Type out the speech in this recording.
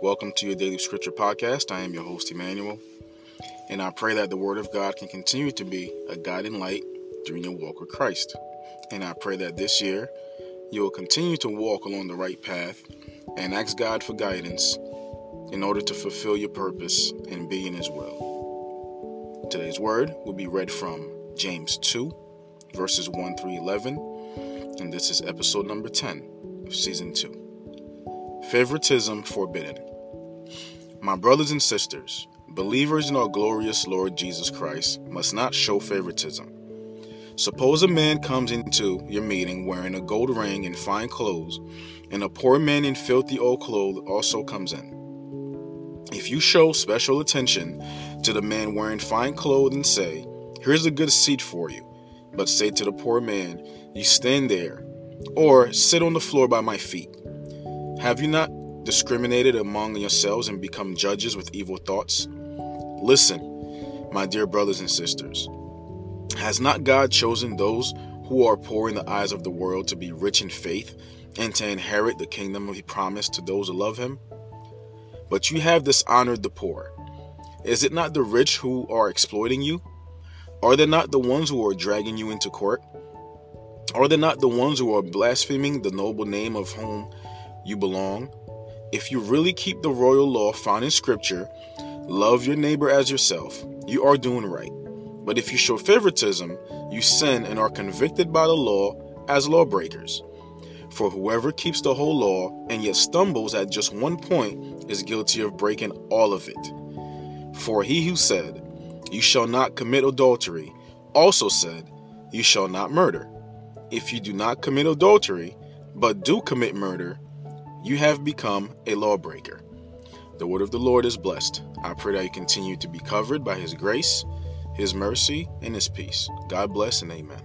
Welcome to your daily scripture podcast. I am your host, Emmanuel, and I pray that the Word of God can continue to be a guiding light during your walk with Christ. And I pray that this year you will continue to walk along the right path and ask God for guidance in order to fulfill your purpose and be in His will. Today's word will be read from James 2, verses 1 through 11, and this is episode number 10 of season 2. Favoritism forbidden. My brothers and sisters, believers in our glorious Lord Jesus Christ must not show favoritism. Suppose a man comes into your meeting wearing a gold ring and fine clothes, and a poor man in filthy old clothes also comes in. If you show special attention to the man wearing fine clothes and say, Here's a good seat for you, but say to the poor man, You stand there, or sit on the floor by my feet, have you not discriminated among yourselves and become judges with evil thoughts? Listen, my dear brothers and sisters. Has not God chosen those who are poor in the eyes of the world to be rich in faith and to inherit the kingdom he promised to those who love him? But you have dishonored the poor. Is it not the rich who are exploiting you? Are they not the ones who are dragging you into court? Are they not the ones who are blaspheming the noble name of whom you belong? If you really keep the royal law found in Scripture, love your neighbor as yourself, you are doing right. But if you show favoritism, you sin and are convicted by the law as lawbreakers. For whoever keeps the whole law and yet stumbles at just one point is guilty of breaking all of it. For he who said, You shall not commit adultery, also said, You shall not murder. If you do not commit adultery, but do commit murder, you have become a lawbreaker. The word of the Lord is blessed. I pray that you continue to be covered by his grace, his mercy, and his peace. God bless and amen.